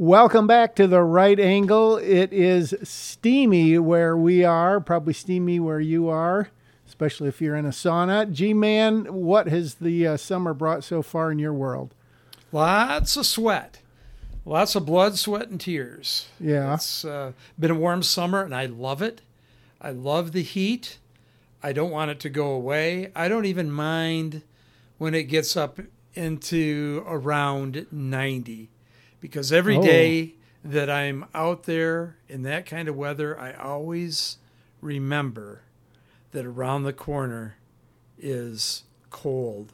Welcome back to the right angle. It is steamy where we are, probably steamy where you are, especially if you're in a sauna. G Man, what has the uh, summer brought so far in your world? Lots of sweat, lots of blood, sweat, and tears. Yeah. It's uh, been a warm summer and I love it. I love the heat. I don't want it to go away. I don't even mind when it gets up into around 90 because every Oh. day that I'm out there in that kind of weather, I always remember that around the corner is cold.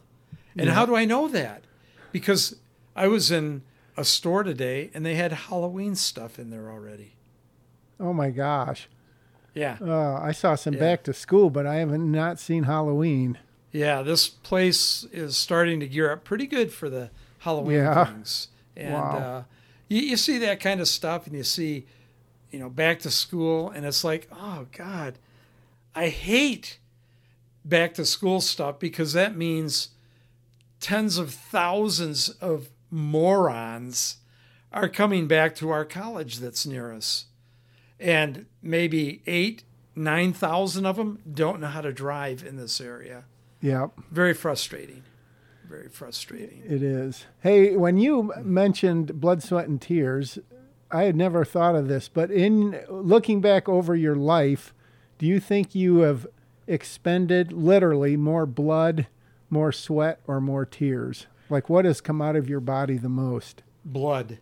And Yeah. how do I know that? Because I was in a store today and they had Halloween stuff in there already. Oh my gosh. Yeah. Uh, I saw some Yeah. back to school, but I haven't not seen Halloween. Yeah, this place is starting to gear up pretty good for the Halloween Yeah. things. And Wow. uh, you, you see that kind of stuff and you see, you know, back to school, and it's like, oh, God, I hate back to school stuff because that means tens of thousands of morons are coming back to our college that's near us. And maybe eight, 9,000 of them don't know how to drive in this area. Yeah. Very frustrating. Very frustrating. it is. Hey, when you mentioned blood, sweat, and tears, I had never thought of this, but in looking back over your life, do you think you have expended literally more blood, more sweat, or more tears? Like what has come out of your body the most? Blood.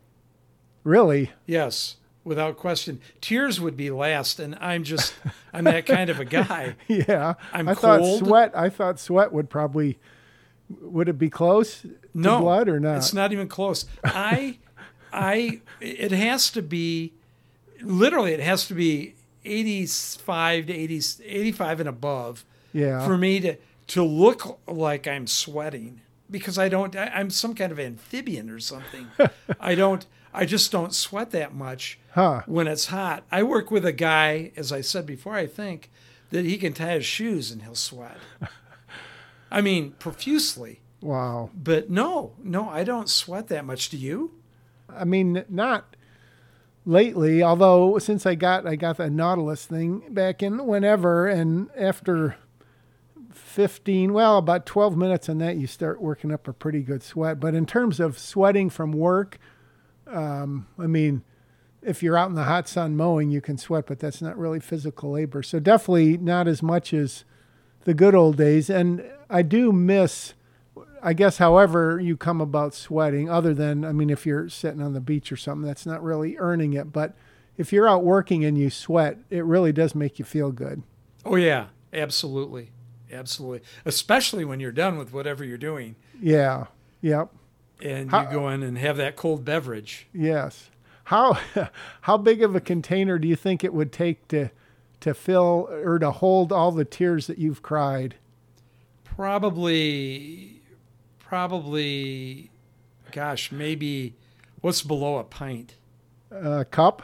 Really? Yes, without question. Tears would be last, and I'm just, I'm that kind of a guy. Yeah. I'm I thought cold. sweat. I thought sweat would probably. Would it be close to No, blood or not? It's not even close. I, I, it has to be, literally, it has to be 85 to 80, 85 and above yeah. for me to, to look like I'm sweating because I don't, I, I'm some kind of amphibian or something. I don't, I just don't sweat that much. huh. when it's hot. I work with a guy, as I said before, I think, that he can tie his shoes and he'll sweat. I mean, profusely. Wow. But no, no, I don't sweat that much. Do you? I mean, not lately. Although since I got I got the Nautilus thing back in whenever, and after fifteen, well, about twelve minutes on that, you start working up a pretty good sweat. But in terms of sweating from work, um, I mean, if you're out in the hot sun mowing, you can sweat, but that's not really physical labor. So definitely not as much as the good old days. And I do miss. I guess, however, you come about sweating, other than, I mean, if you're sitting on the beach or something, that's not really earning it. But if you're out working and you sweat, it really does make you feel good. Oh, yeah, absolutely. Absolutely. Especially when you're done with whatever you're doing Yeah. Yep. and How- you go in and have that cold beverage. Yes. How how big of a container do you think it would take to to fill or to hold all the tears that you've cried? Probably, probably, gosh, maybe what's below a pint? A cup?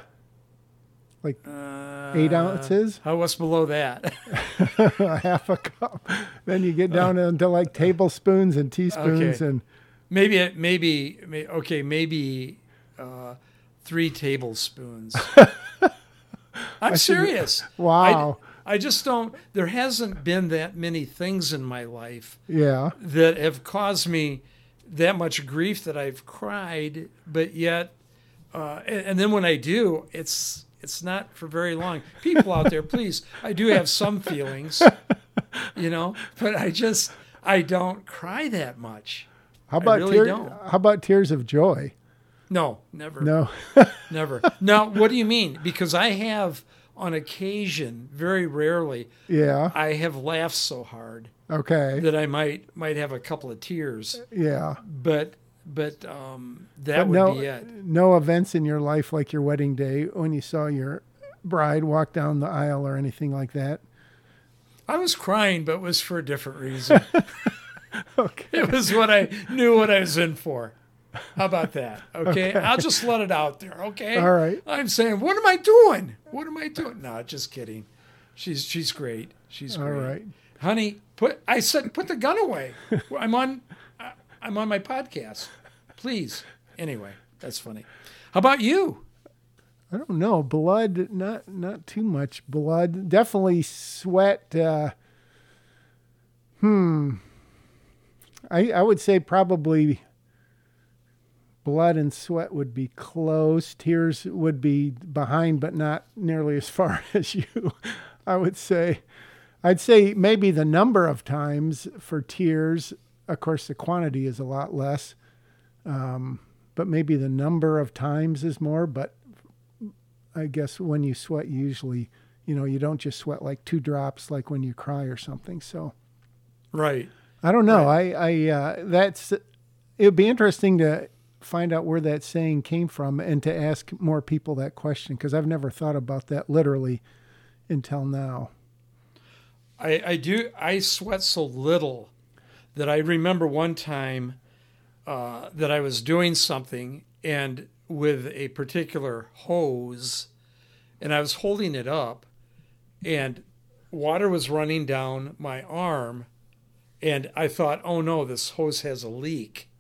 Like Uh, eight ounces? How, what's below that? a half a cup. Then you get down into like tablespoons and teaspoons Okay. and Maybe maybe may- okay maybe uh, three tablespoons. I'm serious. wow. I just don't. There hasn't been that many things in my life yeah. that have caused me that much grief that I've cried, but yet, uh, and, and then when I do, it's it's not for very long. People out there, please, I do have some feelings, you know, but I just I don't cry that much. How about really tear- don't. how about tears of joy? No, never. No. Never. Now, what do you mean? Because I have, on occasion, very rarely, yeah. I have laughed so hard Okay. that I might might have a couple of tears. Yeah. But but um, that But would no be it. no events in your life like your wedding day when you saw your bride walk down the aisle or anything like that. I was crying, but it was for a different reason. Okay. it was what I knew what I was in for. How about that? Okay? I'll just let it out there. Okay. All right. I'm saying, what am I doing? What am I doing? No, just kidding. She's she's great. She's great. right. honey put i said put the gun away i'm on i'm on my podcast please anyway that's funny How about you? I don't know. Blood, not not too much blood. Definitely sweat. Uh, hmm. I I would say probably blood and sweat would be close. Tears would be behind, but not nearly as far as you. I would say. I'd say maybe the number of times for tears. Of course, the quantity is a lot less, um, but maybe the number of times is more. But I guess when you sweat, usually, you know, you don't just sweat like two drops like when you cry or something. So, right. I don't know. Right. I, I, uh, that's, it would be interesting to find out where that saying came from and to ask more people that question because I've never thought about that literally until now. I, I do, I sweat so little that I remember one time uh, that I was doing something and with a particular hose and I was holding it up and water was running down my arm and I thought, oh no, this hose has a leak.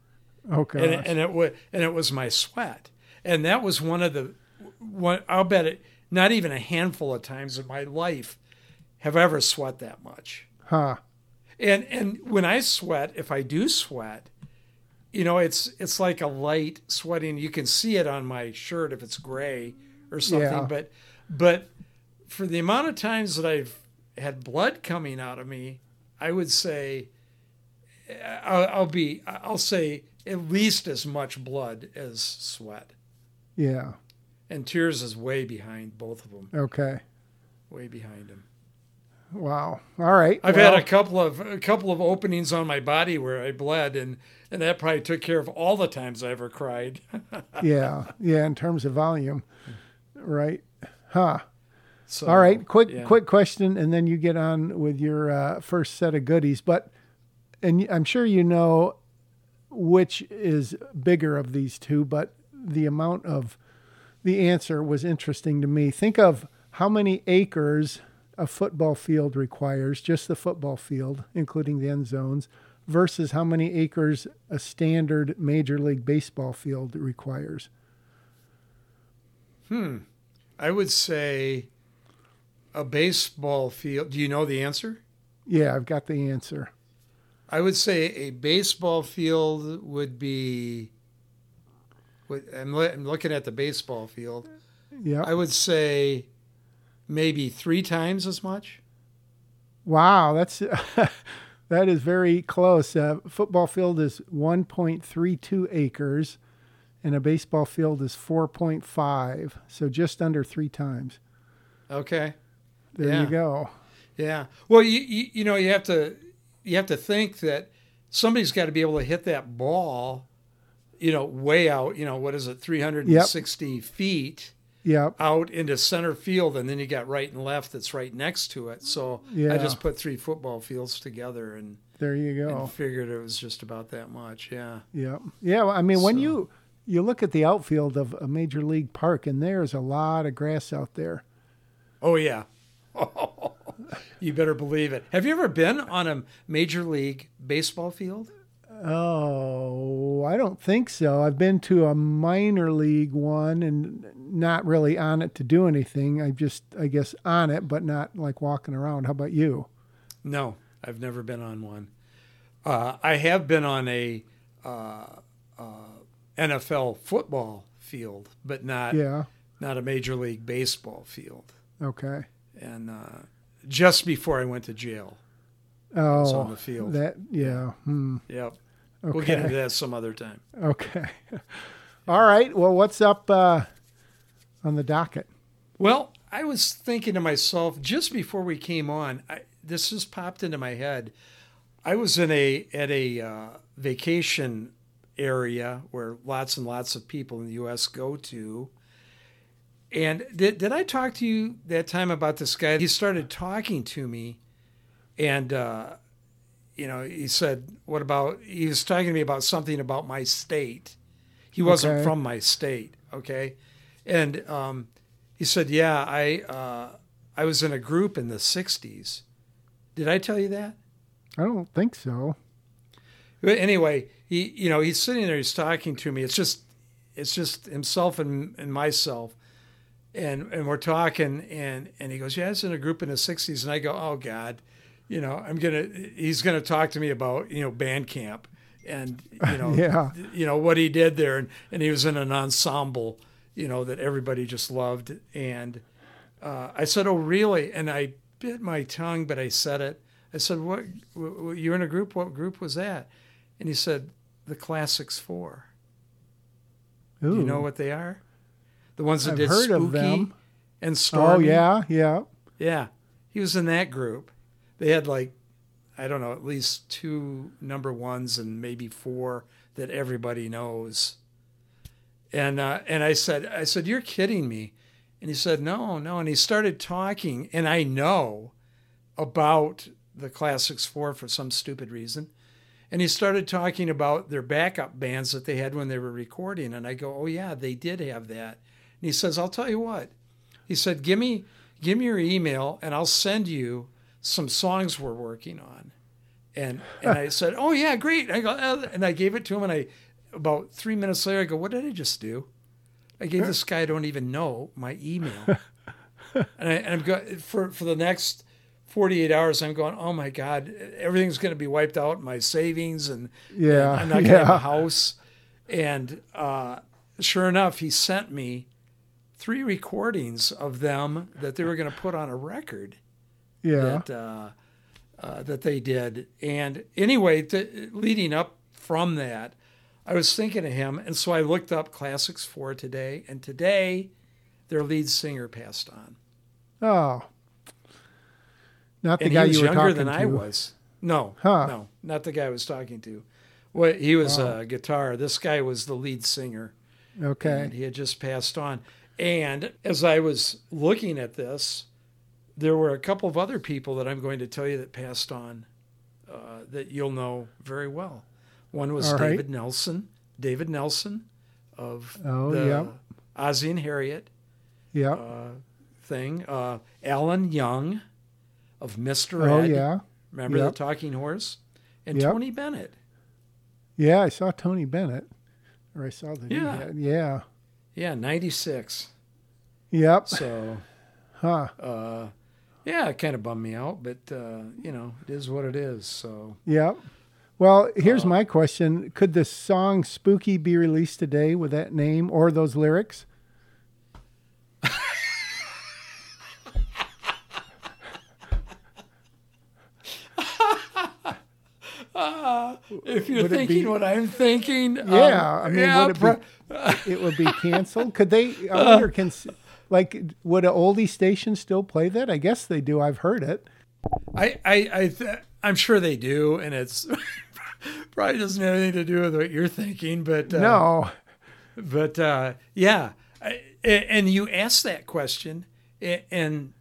Okay. And, and it was and it was my sweat. And that was one of the one I'll bet it not even a handful of times in my life have I ever sweat that much. Huh. And and when I sweat, if I do sweat, you know, it's it's like a light sweating. You can see it on my shirt if it's gray or something. Yeah. But but for the amount of times that I've had blood coming out of me, I would say I'll, I'll be I'll say at least as much blood as sweat. Yeah. And tears is way behind both of them. Okay. Way behind him. Wow. All right. I've well, had a couple of a couple of openings on my body where I bled and and that probably took care of all the times I ever cried. yeah. Yeah, in terms of volume. Right. Huh. So, all right, quick yeah. quick question and then you get on with your uh, first set of goodies, but and I'm sure you know which is bigger of these two, but the amount of the answer was interesting to me. Think of how many acres a football field requires, just the football field, including the end zones, versus how many acres a standard Major League Baseball field requires. Hmm. I would say a baseball field. Do you know the answer? Yeah, I've got the answer. I would say a baseball field would be. I'm, looking at the baseball field. Yeah. I would say maybe three times as much. Wow, that's that is very close. A football field is 1.32 acres, and a baseball field is 4.5, so just under three times. Okay, there yeah. you go. Yeah. Well, you, you you know you have to you have to think that somebody's got to be able to hit that ball, you know, way out. You know, what is it, 360 yep. feet? yep. out into center field, and then you got right and left that's right next to it. So yeah. I just put three football fields together, and there you go. figured it was just about that much. Yeah. Yeah. Yeah. I mean, so. when you you look at the outfield of a major league park, and there's a lot of grass out there. Oh yeah. you better believe it. Have you ever been on a major league baseball field? Oh, I don't think so. I've been to a minor league one and not really on it to do anything. I just, I guess, on it, but not like walking around. How about you? No, I've never been on one. Uh, I have been on a uh, uh, NFL football field, but not yeah. not a major league baseball field. Okay. And uh, just before I went to jail. Oh, on the field. That yeah. Hmm. Yep. Okay. We'll get into that some other time. Okay. All right. Well, what's up uh, on the docket? Well, I was thinking to myself just before we came on. I, this just popped into my head. I was in a at a uh, vacation area where lots and lots of people in the U.S. go to. And did, did I talk to you that time about this guy? He started talking to me, and uh, you know, he said, "What about?" He was talking to me about something about my state. He wasn't okay. from my state, okay, and um, he said, "Yeah, I uh, I was in a group in the '60s." Did I tell you that? I don't think so. But anyway, he you know he's sitting there, he's talking to me. It's just it's just himself and, and myself. And, and we're talking and, and he goes, yeah, it's in a group in the sixties. And I go, oh God, you know, I'm going to, he's going to talk to me about, you know, band camp and, you know, Yeah. you know, what he did there. And, and he was in an ensemble, you know, that everybody just loved. And, uh, I said, oh really? And I bit my tongue, but I said it. I said, what, you're in a group? What group was that? And he said, the Classics Four. Do you know what they are? The ones that I've did heard Spooky of them. and Stormy. Oh yeah, yeah. Yeah. He was in that group. They had like, I don't know, at least two number ones and maybe four that everybody knows. And uh, and I said, I said, you're kidding me. And he said, no, no. And he started talking, and I know about the Classics Four for some stupid reason. And he started talking about their backup bands that they had when they were recording. And I go, oh yeah, they did have that. And he says, I'll tell you what. He said, give me give me your email and I'll send you some songs we're working on. And and I said, oh yeah, great. I go, "Uh," and I gave it to him. And I about three minutes later, I go, what did I just do? I gave this guy I don't even know my email. and, I, and I'm going for for the next 48 hours. I'm going, oh my god, everything's going to be wiped out. My savings and Yeah, and I'm not going to have a house. And uh, sure enough, he sent me three recordings of them that they were going to put on a record Yeah. that uh, uh, that they did. And anyway, th- leading up from that, I was thinking of him, and so I looked up Classics Four today, and today their lead singer passed on, Oh. Not the and guy he was you were younger talking than to. I was. No, Huh. no, not the guy I was talking to. Well, he was Wow. a guitar. This guy was the lead singer. Okay. and he had just passed on. And as I was looking at this, there were a couple of other people that I'm going to tell you that passed on uh, that you'll know very well. One was All right. David Nelson, David Nelson of Oh, the yeah. Ozzie and Harriet Yeah. uh, thing. Uh, Alan Young of Mr. oh Ed. yeah. Remember Yep. the Talking Horse? And Yep. Tony Bennett. Yeah, I saw Tony Bennett. Or I saw the he Yeah. Yeah. Yeah, 96. Yep. So. Huh. uh, yeah, it kind of bummed me out, but uh, you know, it is what it is. So Yep. Well, here's Uh, my question. Could the song Spooky be released today with that name or those lyrics? If you're Would thinking be- what I'm thinking, um, Yeah, I mean, yeah, would it be, it would be canceled? Could they, I wonder, can, like, would an oldie station still play that? I guess they do. I've heard it. I, I, I th- I'm sure they do, and it's probably doesn't have anything to do with what you're thinking, but uh, No. but uh, yeah, I, and you asked that question, and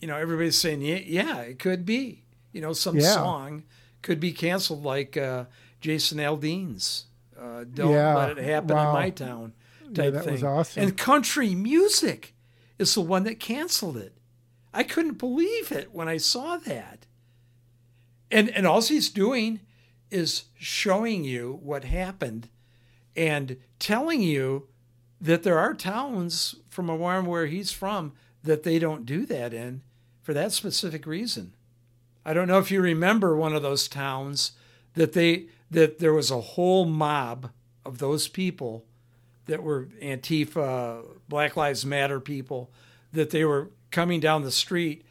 you know everybody's saying yeah, yeah, it could be. You know, some Yeah. song could be canceled, like uh, Jason Aldean's uh, "Don't Yeah, Let It Happen wow. in My Town" Yeah, type that thing. was awesome. And country music is the one that canceled it. I couldn't believe it when I saw that. And and all he's doing is showing you what happened and telling you that there are towns from around where he's from that they don't do that in for that specific reason. I don't know if you remember one of those towns that they that there was a whole mob of those people that were Antifa, Black Lives Matter people that they were coming down the street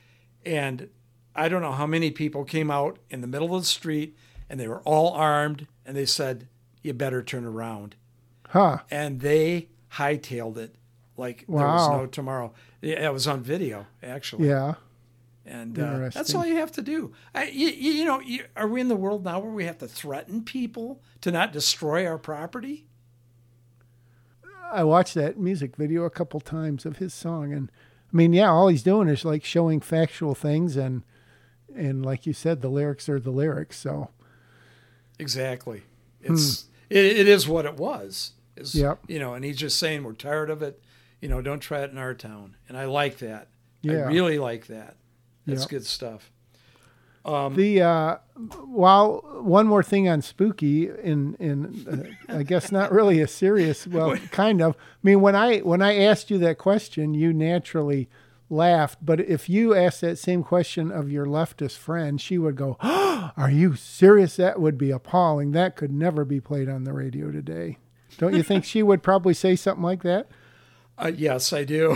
and I don't know how many people came out in the middle of the street and they were all armed and they said you better turn around Huh. and they hightailed it like there was no tomorrow. Yeah, it was on video actually. Yeah. And uh, that's all you have to do. I, you, you know, you, are we in the world now where we have to threaten people to not destroy our property? I watched that music video a couple times of his song, and I mean, yeah, all he's doing is like showing factual things, and and like you said, the lyrics are the lyrics. So Exactly. It's it, it is what it was. Is Yep. you know, and he's just saying we're tired of it. You know, don't try it in our town. And I like that. I really like that. That's Yep. good stuff. Um, The uh, while one more thing on spooky, in in uh, I guess not really a serious, well, kind of. I mean, when I when I asked you that question, you naturally laughed. But if you asked that same question of your leftist friend, she would go, "Are you serious? That would be appalling. That could never be played on the radio today." Don't you think she would probably say something like that? Uh, yes, I do.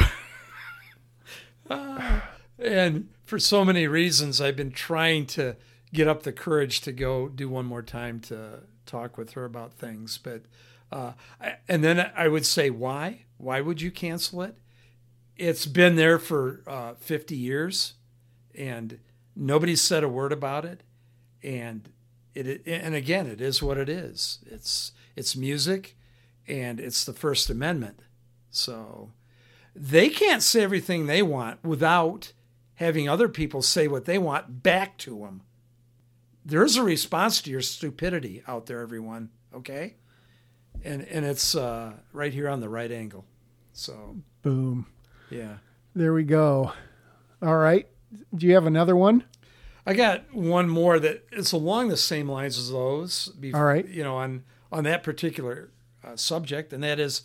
Uh, and for so many reasons, I've been trying to get up the courage to go do one more time to talk with her about things. But uh, I, and then I would say, why? Why would you cancel it? It's been there for uh, 50 years, and nobody said a word about it. And it and again, it is what it is. It's it's music, and it's the First Amendment. So they can't say everything they want without having other people say what they want back to them. There's a response to your stupidity out there, everyone. Okay, and and it's uh, right here on the right angle. So Boom. yeah, There we go. All right. Do you have another one? I got one more that is along the same lines as those. Bef- All right. you know on on that particular uh, subject, and that is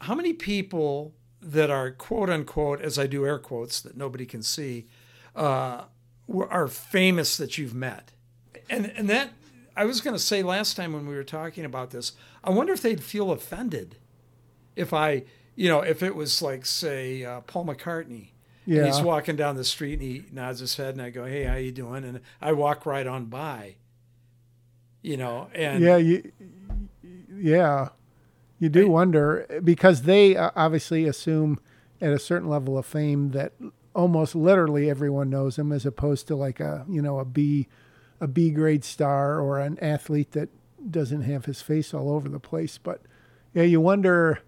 how many people that are quote unquote, as I do air quotes that nobody can see, uh, are famous that you've met, and and that I was going to say last time when we were talking about this, I wonder if they'd feel offended if I, you know, if it was like say uh, Paul McCartney. Yeah. he's walking down the street and he nods his head and I go, "Hey, how you doing?" And I walk right on by. You know, and yeah, you, yeah, you do wonder because they uh, obviously assume at a certain level of fame that almost literally everyone knows him, as opposed to like a you know a B, a B grade star or an athlete that doesn't have his face all over the place. But yeah, you wonder,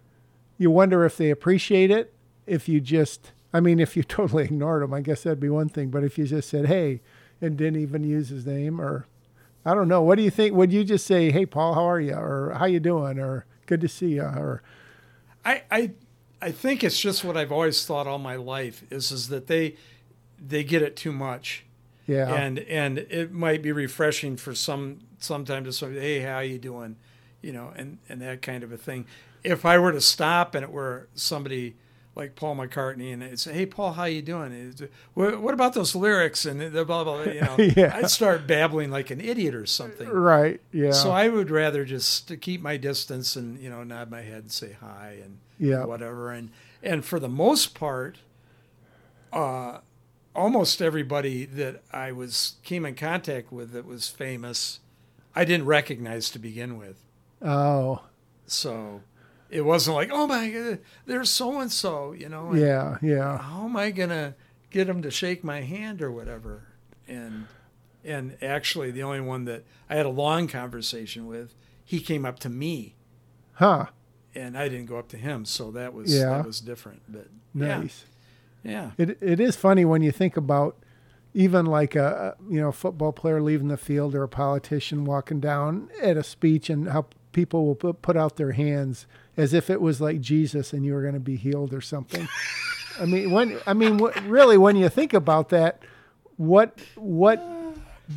you wonder if they appreciate it. If you just, I mean, if you totally ignored him, I guess that'd be one thing. But if you just said hey and didn't even use his name or I don't know. What do you think? Would you just say, "Hey, Paul, how are you?" or "How you doing?" or "Good to see you?" or I, I I think it's just what I've always thought all my life is is that they they get it too much. yeah, And and it might be refreshing for some sometime to say, hey, how you doing? You know, and, and that kind of a thing. If I were to stop and it were somebody like Paul McCartney and say, hey, Paul, how you doing? What, what about those lyrics? And the blah, blah, blah, you know, Yeah. I'd start babbling like an idiot or something. right, yeah, So I would rather just keep my distance and you know nod my head and say hi and Yeah. whatever and and for the most part, uh, almost everybody that I was came in contact with that was famous, I didn't recognize to begin with. oh, So it wasn't like oh my god, there's so and so, you know. and yeah, yeah, How am I gonna get him to shake my hand or whatever? And and actually, the only one that I had a long conversation with, he came up to me, huh? and I didn't go up to him, so that was Yeah. that was different. But yeah, Nice. yeah, It it is funny when you think about even like a a, you know football player leaving the field or a politician walking down at a speech and how people will put, put out their hands as if it was like Jesus and you were going to be healed or something. I mean when I mean what, really when you think about that what what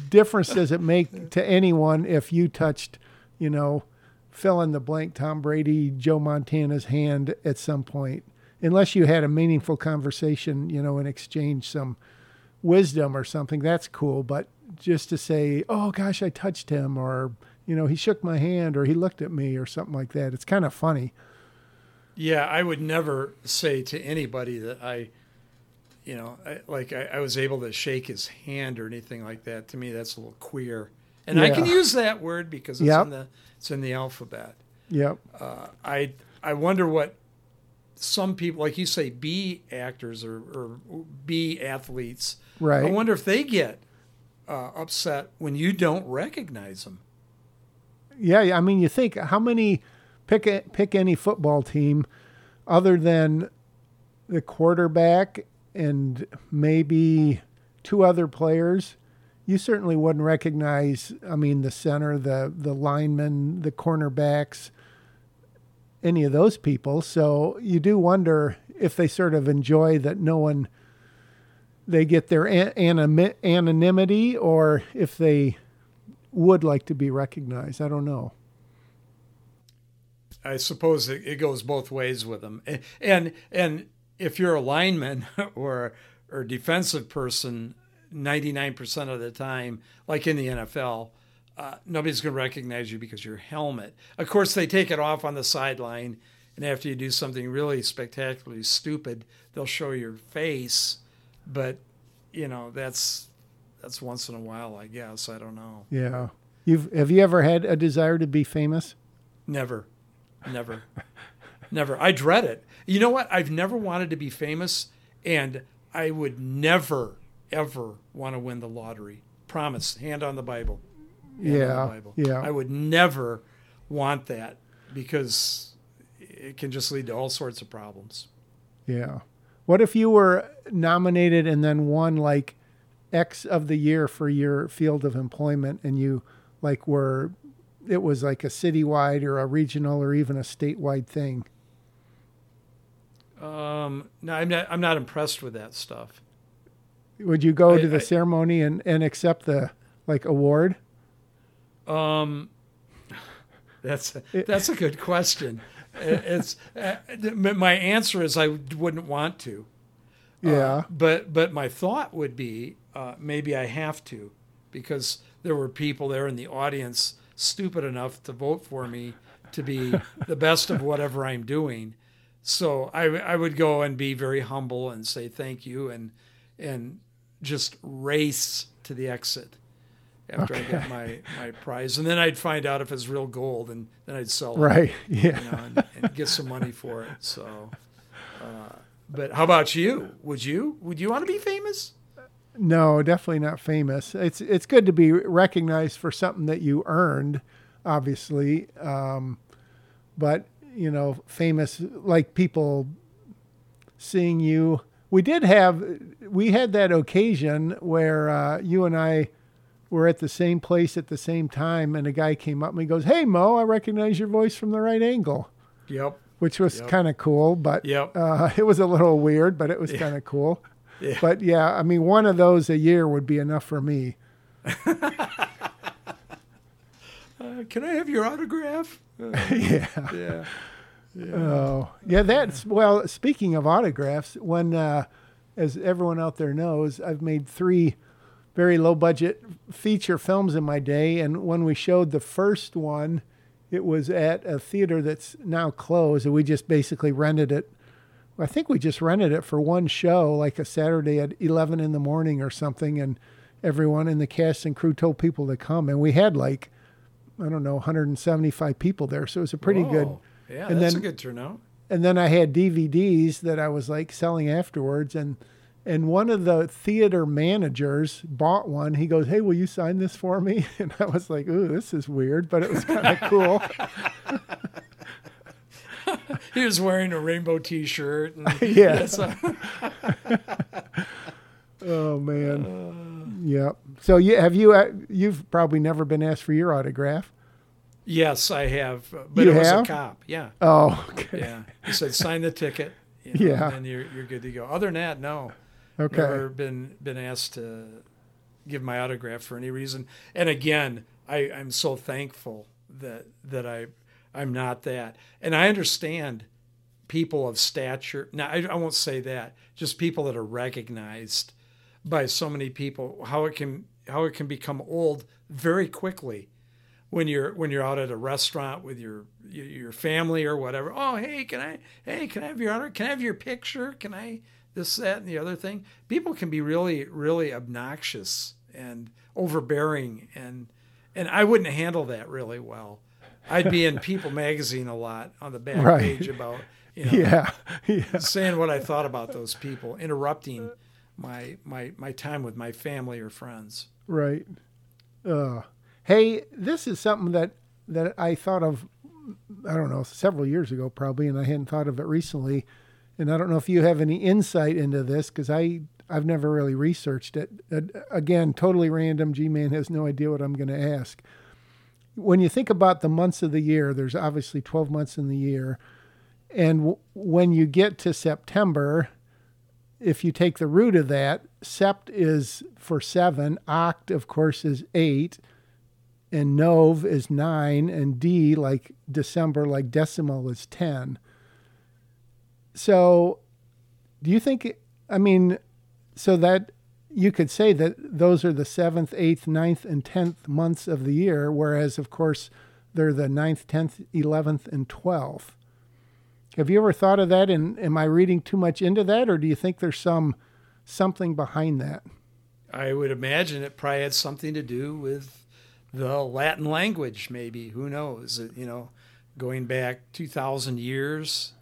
difference does it make to anyone if you touched, you know, fill in the blank Tom Brady, Joe Montana's hand at some point? Unless you had a meaningful conversation, you know, and exchange some wisdom or something, that's cool. But just to say, oh gosh, I touched him, or, you know, he shook my hand, or he looked at me, or something like that, it's kind of funny. yeah. I would never say to anybody that I, you know, I, like I, I was able to shake his hand or anything like that. To me, that's a little queer, and I can use that word because it's Yep. in the it's in the alphabet. Yep. uh, I I wonder what some people, like you say, B actors or, or B athletes. Right. I wonder if they get uh, upset when you don't recognize them. Yeah, I mean, you think how many pick a, pick any football team other than the quarterback and maybe two other players. You certainly wouldn't recognize. I mean, the center, the the linemen, the cornerbacks, any of those people. So you do wonder if they sort of enjoy that no one they get their an- anonymity or if they would like to be recognized. I don't know. I suppose it, goes both ways with them. And and if you're a lineman or or defensive person, 99% of the time, like in the NFL, uh, nobody's going to recognize you because your helmet. Of course, they take it off on the sideline, and after you do something really spectacularly stupid, they'll show your face. But you know, that's that's once in a while, I guess. I don't know. Yeah. You've have you ever had a desire to be famous? Never. Never. never. I dread it. You know what? I've never wanted to be famous and I would never ever want to win the lottery. Promise, hand on the Bible. Hand yeah. on the Bible. Yeah. I would never want that because it can just lead to all sorts of problems. Yeah. What if you were nominated and then won like X of the year for your field of employment and you like were it was like a citywide or a regional or even a statewide thing? Um, no, I'm not. I'm not impressed with that stuff. Would you go I- to the I- ceremony and, and accept the like award? Um, that's that's a good question. It's uh, my answer is I wouldn't want to. Uh, Yeah. but but my thought would be uh, maybe I have to because there were people there in the audience stupid enough to vote for me to be the best of whatever I'm doing. So I I would go and be very humble and say thank you and and just race to the exit after I get my, my prize. And then I'd find out if it's real gold and then I'd sell it Right. Yeah. you know, and, and get some money for it. So, uh, but how about you? Would you would you want to be famous? No, definitely not famous. It's it's good to be recognized for something that you earned, obviously. Um, but you know, famous like people seeing you. We did have we had that occasion where uh, you and I were at the same place at the same time, and a guy came up and he goes, "Hey Mo, I recognize your voice from the right angle," Yep. which was Yep. kind of cool. But Yep. uh, it was a little weird, but it was kind of cool. Yeah. But yeah, I mean, one of those a year would be enough for me. Uh, can I have your autograph? Uh, yeah. yeah. Oh, yeah. That's well. Speaking of autographs, when uh, as everyone out there knows, I've made three very low budget feature films in my day, and when we showed the first one, it was at a theater that's now closed, and we just basically rented it. I think we just rented it for one show, like a Saturday at eleven in the morning or something, and everyone in the cast and crew told people to come, and we had like I don't know 175 people there, so it was a pretty good Whoa. Yeah, and that's then- a good turnout. and then I had DVDs that I was like selling afterwards and and one of the theater managers bought one. He goes, "Hey, will you sign this for me?" And I was like, "Ooh, this is weird, but it was kind of cool." He was wearing a rainbow T-shirt. And Yeah. oh man. yep. So you have you uh, you've probably never been asked for your autograph. yes, I have, uh, but You it was have? a cop. Yeah, Oh, okay. yeah. He said sign the ticket. You know, Yeah. and you're you're good to go. Other than that, no. Okay. Never been been asked to give my autograph for any reason. And again, I, I'm so thankful that that I I'm not that. And I understand people of stature. Now I, I won't say that. Just people that are recognized by so many people. How it can how it can become old very quickly when you're when you're out at a restaurant with your your, family or whatever. Oh, hey, can I hey, can I have your honor? Can I have your picture? Can I this that and the other thing? People can be really really obnoxious and overbearing and and I wouldn't handle that really well. I'd be in People magazine a lot on the back Right. page about you know Yeah. Yeah. saying what I thought about those people, interrupting my my my time with my family or friends. Right. Uh, hey, this is something that that I thought of. I don't know, several years ago probably, and I hadn't thought of it recently. And I don't know if you have any insight into this because I I've never really researched it. Again, totally random. G Man has no idea what I'm going to ask. When you think about the months of the year, there's obviously 12 months in the year, and w- when you get to September, if you take the root of that, sept is for seven, oct, of course, is eight, and nov is nine, and d, like December, like decimal, is 10. So, do you think, I mean, so that you could say that those are the seventh, eighth, ninth, and tenth months of the year, whereas, of course, they're the ninth, tenth, eleventh, and twelfth. Have you ever thought of that? And am I reading too much into that, or do you think there's some something behind that? I would imagine it probably had something to do with the Latin language, maybe. Who knows? You know, going back 2,000 years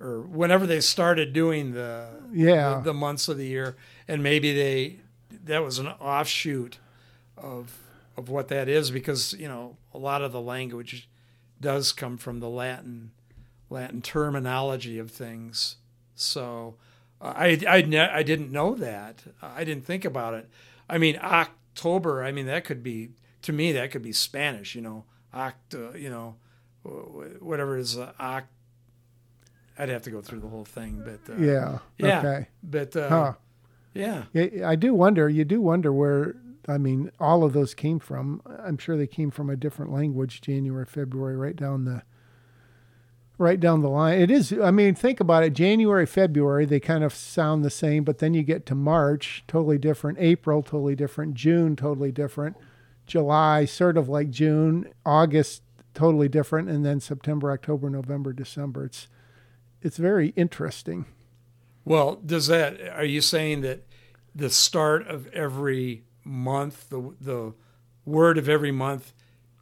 or whenever they started doing the, yeah. the, the months of the year. And maybe they, that was an offshoot of, of what that is because, you know, a lot of the language does come from the Latin, Latin terminology of things. So, I, I, I didn't know that. I didn't think about it. I mean, October, I mean, that could be, to me, that could be Spanish, you know, oct, uh, you know, whatever it is, uh, oct. I'd have to go through the whole thing, but uh, yeah, yeah, okay. but uh, huh. yeah, I do wonder. You do wonder where. I mean, all of those came from. I'm sure they came from a different language. January, February, right down the right down the line. It is, I mean, think about it. January, February, they kind of sound the same, but then you get to March, totally different. April, totally different. June, totally different. July, sort of like June. August, totally different. And then September, October, November, December. It's, it's very interesting. Well, does that, are you saying that the start of every month, the, the word of every month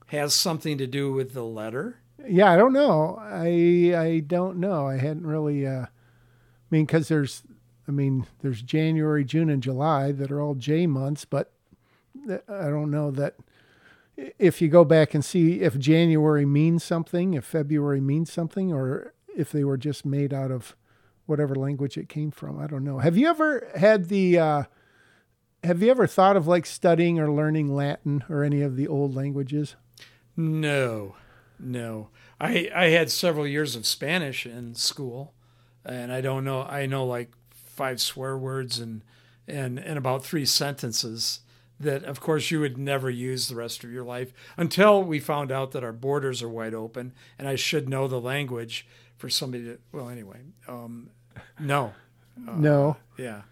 has something to do with the letter? yeah, I don't know. I I don't know. I hadn't really. Uh, I mean, because there's, I mean, there's January, June, and July that are all J months, but I don't know that if you go back and see if January means something, if February means something, or if they were just made out of whatever language it came from. I don't know. Have you ever had the? Uh, have you ever thought of like studying or learning Latin or any of the old languages? No. No, I I had several years of Spanish in school, and I don't know. I know like five swear words and and and about three sentences that, of course, you would never use the rest of your life until we found out that our borders are wide open, and I should know the language for somebody to. Well, anyway, um, no, uh, no, yeah.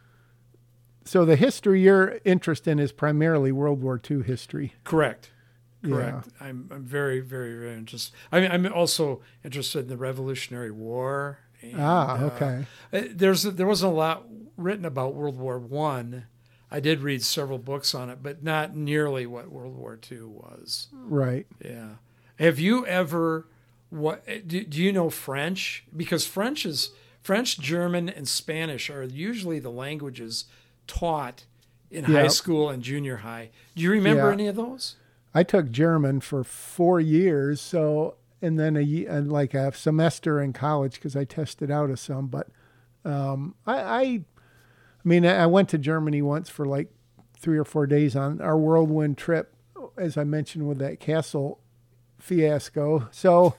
So the history you're interested in is primarily World War II history. Correct. Correct. Yeah. I'm I'm very very very interested. I mean, I'm also interested in the Revolutionary War. And, ah, okay. Uh, there's there wasn't a lot written about World War One. I. I did read several books on it, but not nearly what World War Two was. Right. Yeah. Have you ever what do, do you know French? Because French is French, German, and Spanish are usually the languages taught in yep. high school and junior high. Do you remember yeah. any of those? I took German for four years, so and then a and like a semester in college because I tested out of some. But um, I, I, I mean, I went to Germany once for like three or four days on our whirlwind trip, as I mentioned with that castle fiasco. So,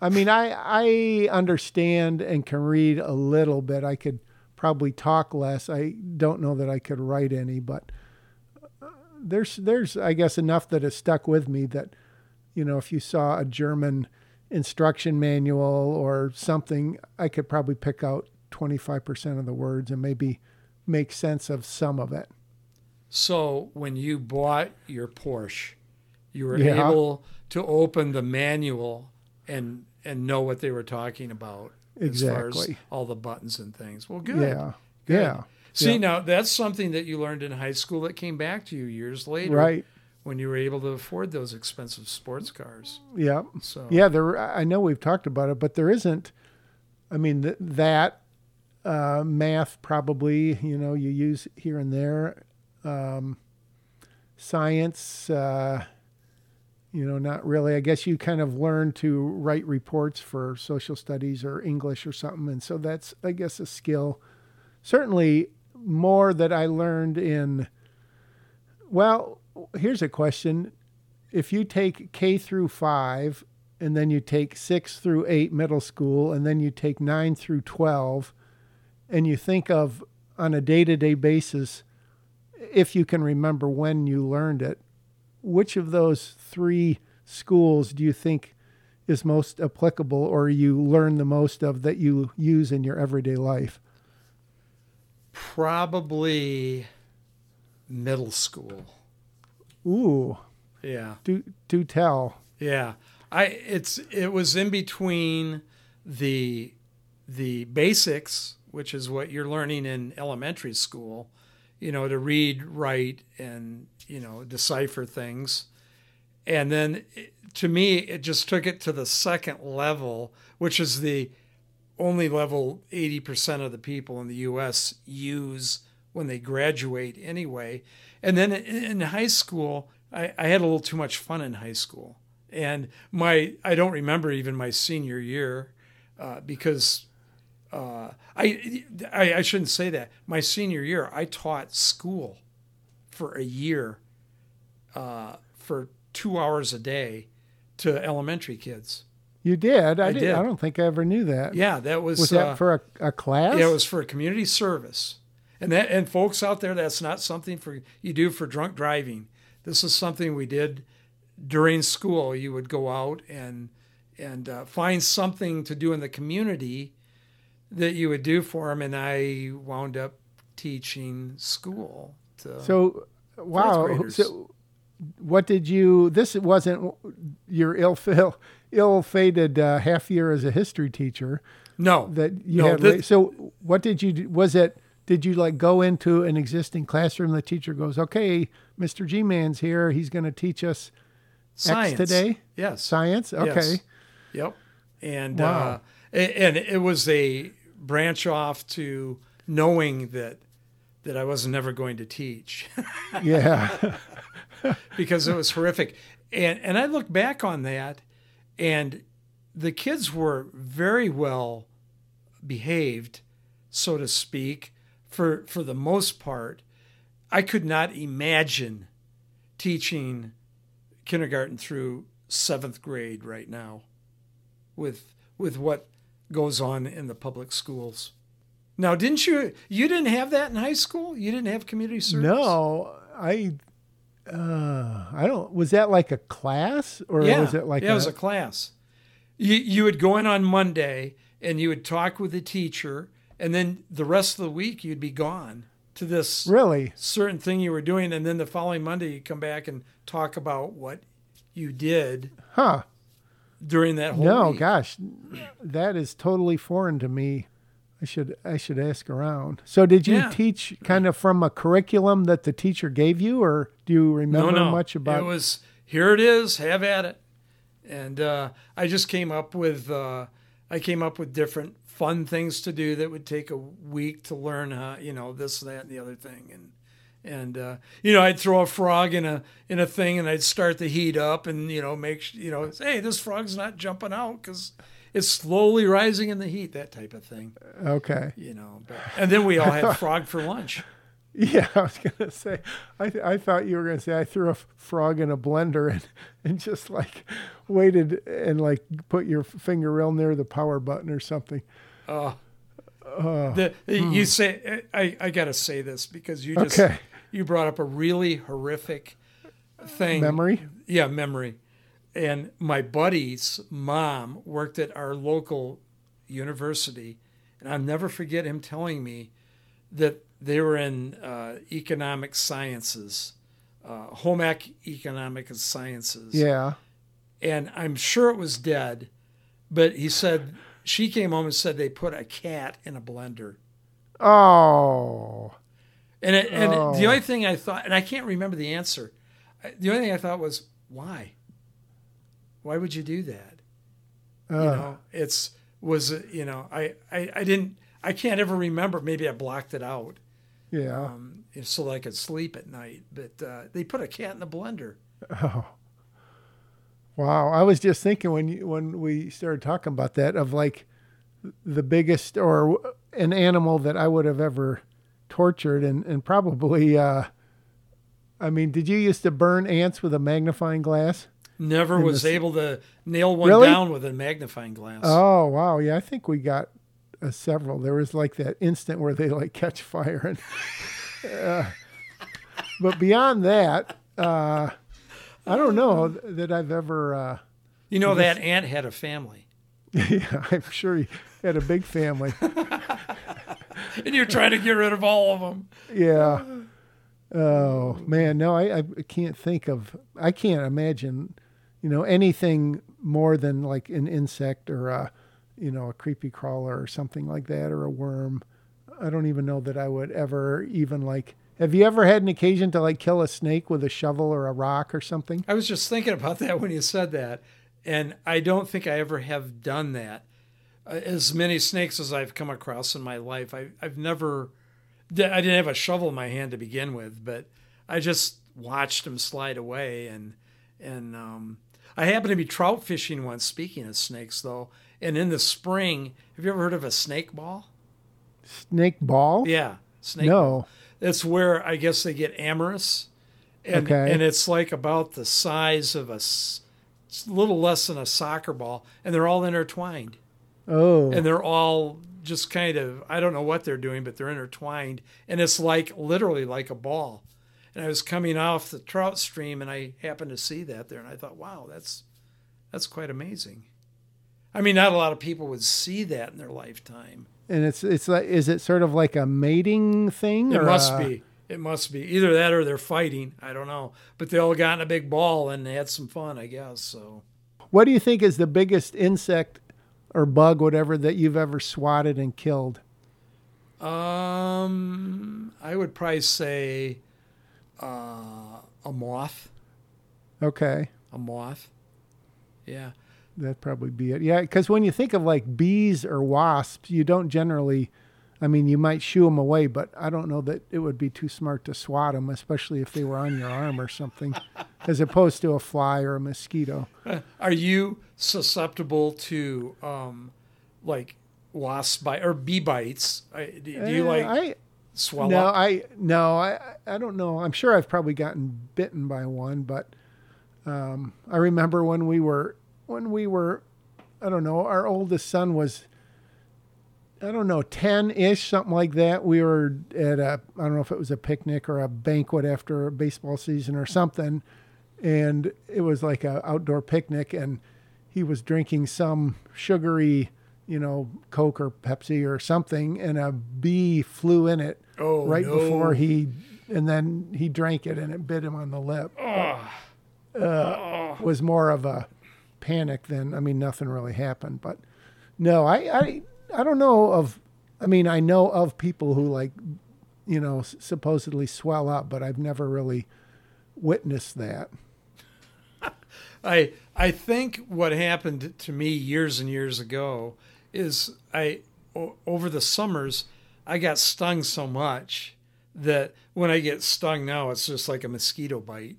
I mean, I I understand and can read a little bit. I could probably talk less. I don't know that I could write any, but uh, there's there's I guess enough that has stuck with me that you know if you saw a German instruction manual or something, I could probably pick out 25% of the words and maybe make sense of some of it. So when you bought your Porsche, you were yeah. able to open the manual and and know what they were talking about exactly. as far as all the buttons and things. Well, good. Yeah. Good. Yeah. See, yep. now that's something that you learned in high school that came back to you years later. Right. When you were able to afford those expensive sports cars. Yeah. So yeah, there. I know we've talked about it, but there isn't. I mean, th- that uh, math probably you know you use here and there. Um, science, uh, you know, not really. I guess you kind of learn to write reports for social studies or English or something, and so that's I guess a skill. Certainly, more that I learned in. Well, here's a question. If you take K through five, and then you take six through eight middle school, and then you take nine through 12, and you think of on a day to day basis if you can remember when you learned it, which of those three schools do you think is most applicable or you learn the most of that you use in your everyday life? Probably middle school. Ooh, Yeah. do do tell. Yeah. I it's it was in between the the basics, which is what you're learning in elementary school, you know, to read, write and, you know, decipher things. And then it- to me it just took it to the second level, which is the only level 80% of the people in the US use when they graduate anyway. And then in high school, I, I had a little too much fun in high school. And my, I don't remember even my senior year uh, because uh, I, I, I shouldn't say that. My senior year, I taught school for a year uh, for two hours a day to elementary kids. You did. I, I did. did. I don't think I ever knew that. Yeah, that was, Was that uh, for a, a class? Yeah, it was for community service. And that and folks out there, that's not something for you do for drunk driving. This is something we did during school. You would go out and and uh, find something to do in the community that you would do for them. And I wound up teaching school. To, So, wow. So, what did you? This wasn't your ill ill fated uh, half year as a history teacher no, that you No, had. thi- la- so, what did you? do? Was it? Did you like go into an existing classroom? The teacher goes, "Okay, Mr. G Man's here. He's going to teach us science X today. Yes, Science. Okay. Yes. Yep. And uh, Wow. a- and it was a branch off to knowing that that I was never going to teach Yeah. because it was horrific. And and I look back on that and the kids were very well behaved, so to speak, for for the most part. I could not imagine teaching kindergarten through seventh grade right now with with what goes on in the public schools. Now, didn't you you didn't have that in high school? You didn't have community service? no, I. Uh, I don't. Was that like a class or yeah, was it like yeah, it was a class. You you would go in on Monday and you would talk with the teacher, and then the rest of the week you'd be gone to this really? certain thing you were doing, and then the following Monday you come back and talk about what you did Huh? During that whole No, week. gosh, that is totally foreign to me. I should I should ask around. So, did you Yeah. teach kind of from a curriculum that the teacher gave you, or do you remember no, no. much about? it was here it is have at it and uh, i just came up with uh, i came up with different fun things to do that would take a week to learn how you know this that and the other thing and and uh, you know i'd throw a frog in a in a thing and i'd start the heat up and you know make you know hey this frog's not jumping out because it's slowly rising in the heat that type of thing okay. you know but, and then we all had frog for lunch Yeah, I was gonna say. I th- I thought you were gonna say I threw a f- frog in a blender and and just like waited and like put your finger real near the power button or something. Oh, the, you say I, I gotta say this because you just Okay. You brought up a really horrific thing. Memory. Yeah, memory. And my buddy's mom worked at our local university, and I'll never forget him telling me that they were in uh, economic sciences, uh, home ec economic sciences Yeah. and I'm sure it was dead, but he said she came home and said they put a cat in a blender. Oh. And it, and Oh. the only thing I thought, and I can't remember the answer. The only thing I thought was why? Why would you do that? Uh, You know, it's was you know I, I I didn't I can't ever remember. Maybe I blocked it out yeah. um, so that I could sleep at night. But uh, they put a cat in the blender. Oh. Wow. I was just thinking when you, when we started talking about that of like the biggest or an animal that I would have ever tortured and, and probably uh I mean, did you used to burn ants with a magnifying glass? Never In the was able to nail one Really? down with a magnifying glass. Oh, wow. Yeah, I think we got uh, several. There was like that instant where they like catch fire and uh, but beyond that, uh, I don't know that I've ever. Uh, You know that ant had a family, yeah, I'm sure he had a big family. and you're trying to get rid of all of them. Yeah. Oh man, no, I, I can't think of. I can't imagine, you know, anything more than like an insect or a, you know, a creepy crawler or something like that or a worm. I don't even know that I would ever even like. Have you ever had an occasion to like kill a snake with a shovel or a rock or something? I was just thinking about that when you said that, and I don't think I ever have done that. Uh, As many snakes as I've come across in my life, I, I've never. I didn't have a shovel in my hand to begin with, but I just watched them slide away, and and um, I happened to be trout fishing once. Speaking of snakes, though, and in the spring, have you ever heard of a snake ball? Snake ball? Yeah, snake. No. It's where I guess they get amorous, and Okay. and it's like about the size of a a little less than a soccer ball, and they're all intertwined, Oh. and they're all just kind of I don't know what they're doing, but they're intertwined, and it's like literally like a ball. And I was coming off the trout stream, and I happened to see that there, and I thought, wow, that's that's quite amazing. I mean, not a lot of people would see that in their lifetime. and it's it's like is it sort of like a mating thing? It must a- be. It must be either that or they're fighting. I don't know, but they all got in a big ball and they had some fun, I guess. So What do you think is the biggest insect or bug, whatever, that you've ever swatted and killed? Um, I would probably say uh, a moth. Okay. A moth. Yeah. That'd probably be it. Yeah, because when you think of like bees or wasps, you don't generally, I mean, you might shoo them away, but I don't know that it would be too smart to swat them, especially if they were on your arm or something, as opposed to a fly or a mosquito. Are you susceptible to um, like wasp bite or bee bites? I- Do do you Eh, like I, swell no, up? I no, I I don't know. I'm sure I've probably gotten bitten by one, but um, I remember when we were when we were, I don't know, our oldest son was, I don't know, ten ish, something like that. We were at a, I don't know if it was a picnic or a banquet after a baseball season or something, and it was like a outdoor picnic, and he was drinking some sugary. You know, Coke or Pepsi or something, and a bee flew in it Oh, right no. before he and then he drank it and it bit him on the lip uh, was more of a panic than i mean nothing really happened but no i i i don't know of i mean i know of people who like you know s- supposedly swell up but i've never really witnessed that I I think what happened to me years and years ago is I o- over the summers I got stung so much that when I get stung now it's just like a mosquito bite.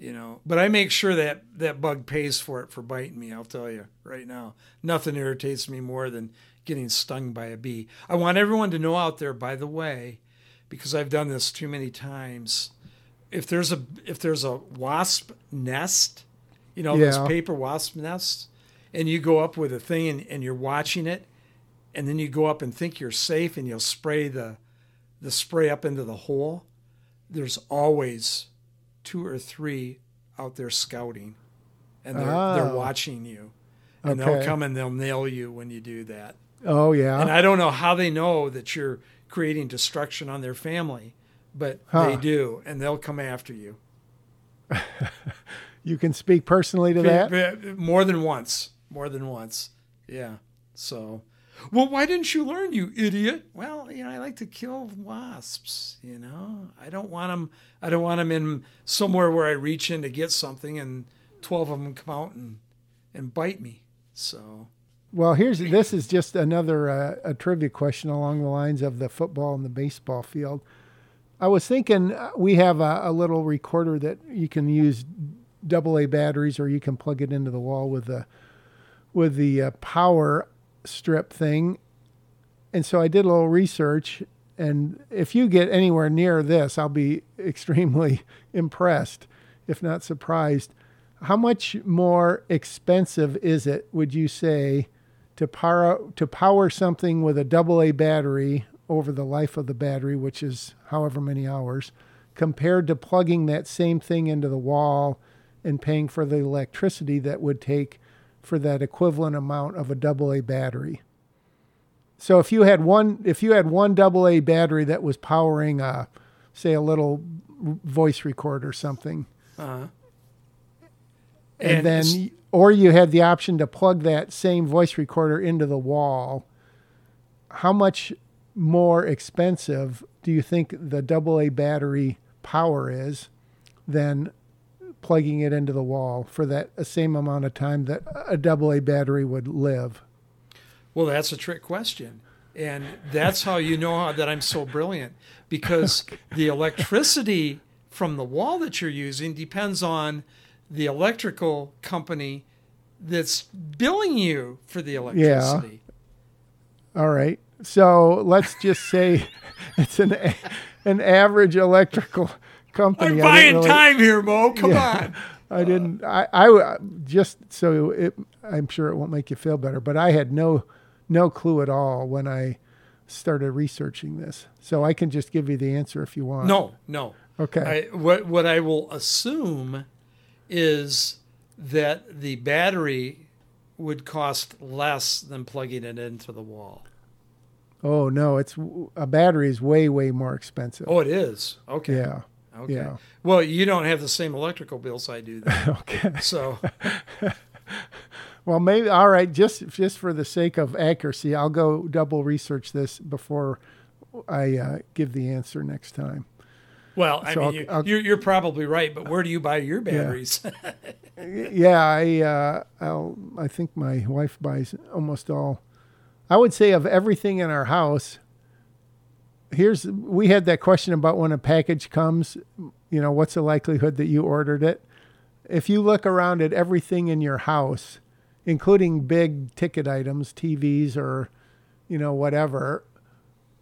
You know, but I make sure that that bug pays for it for biting me, I'll tell you right now. Nothing irritates me more than getting stung by a bee. I want everyone to know out there by the way because I've done this too many times. If there's a if there's a wasp nest, you know, those paper wasp nests, and you go up with a thing and, and you're watching it, and then you go up and think you're safe and you'll spray the the spray up into the hole, there's always two or three out there scouting. And they're they're Oh. watching you. And they'll come and they'll nail you when you do that. oh yeah And I don't know how they know that you're creating destruction on their family, but Huh. they do, and they'll come after you. you can speak personally to that More than once. More than once. Yeah. So, well, why didn't you learn, you idiot? Well, you know, I like to kill wasps. You know, I don't want them. I don't want them in somewhere where I reach in to get something, and twelve of them come out and and bite me. So, Well, here's this is just another uh, a trivia question along the lines of the football and the baseball field. I was thinking uh, we have a, a little recorder that you can use double A batteries, or you can plug it into the wall with the with the uh, power strip thing. And so I did a little research, and if you get anywhere near this, I'll be extremely impressed, if not surprised. How much more expensive is it, would you say, to power to power something with a double A battery over the life of the battery, which is however many hours, compared to plugging that same thing into the wall and paying for the electricity that would take for that equivalent amount of a double A battery. So if you had one if you had one double A battery that was powering a say a little voice recorder or something Uh-huh. and, then or you had the option to plug that same voice recorder into the wall how much more expensive do you think the double a battery power is than plugging it into the wall for that same amount of time that a double a battery would live Well, that's a trick question. And that's how you know how, that I'm so brilliant because the electricity from the wall that you're using depends on the electrical company that's billing you for the electricity. Yeah. all right so let's just say it's an an average electrical company I'm buying really- time here, Mo. Come Yeah. on. I didn't. I, I just so it. I'm sure it won't make you feel better, but I had no, no clue at all when I started researching this. So I can just give you the answer if you want. No, no. Okay. I, what what I will assume is that the battery would cost less than plugging it into the wall. oh no, it's a battery is way way more expensive. Oh, it is. Okay. Yeah. Okay. Yeah. Well, you don't have the same electrical bills I do. Then. Okay. So, Well, maybe all right. Just just for the sake of accuracy, I'll go double research this before I uh, give the answer next time. well, I So mean, I'll- you, I'll- you're, probably right, but where do you buy your batteries? yeah, I uh, I'll, I think my wife buys almost all. I would say of everything in our house. Here's we had that question about when a package comes. You know, what's the likelihood that you ordered it? If you look around at everything in your house, including big ticket items, TVs or, you know, whatever,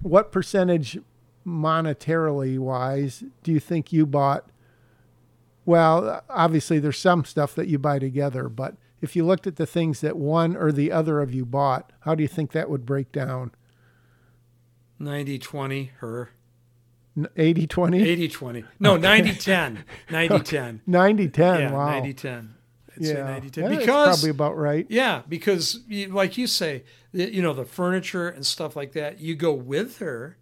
what percentage monetarily wise do you think you bought well, obviously, there's some stuff that you buy together, but if you looked at the things that one or the other of you bought, how do you think that would break down? 90 20, her. 80 20? 80 20. No, 90 10. 90 10. 90 10. Yeah, wow. 90 10. I'd yeah. 90 10. Yeah, Because, probably about right. yeah, because, you- like you say, you know, the furniture and stuff like that, you go with her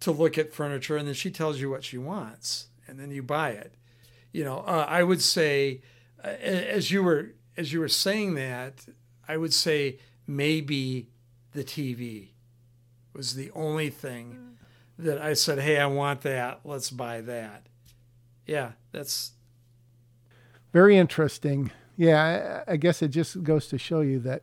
to look at furniture and then she tells you what she wants and then you buy it. You know, uh, I would say, uh, as you were as you were saying that, I would say maybe the TV was the only thing that I said, "Hey, I want that. Let's buy that." Yeah, that's Very interesting. Yeah, I, I guess it just goes to show you that,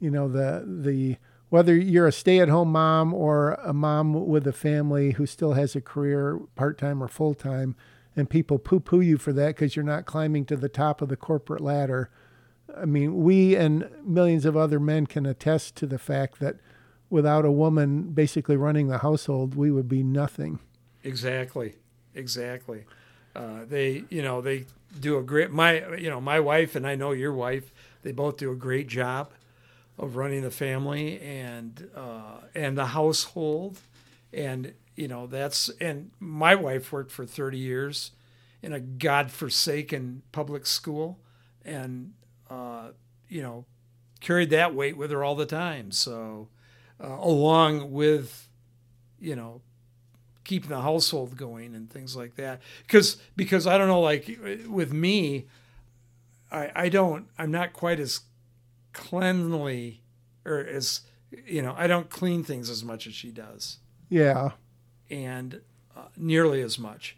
you know, the the whether you're a stay-at-home mom or a mom with a family who still has a career, part-time or full-time, and people poo-poo you for that because you're not climbing to the top of the corporate ladder. I mean, we and millions of other men can attest to the fact that without a woman basically running the household, we would be nothing. Exactly, exactly. Uh, they, you know, they do a great. My, you know, my wife and I know your wife. They both do a great job of running the family and uh, and the household, and you know that's. And my wife worked for thirty years in a godforsaken public school, and uh, you know, carried that weight with her all the time. So, uh, along with, you know, keeping the household going and things like that. Because because I don't know, like with me, I I don't I'm not quite as cleanly or as you know I don't clean things as much as she does, Yeah. and uh, nearly as much.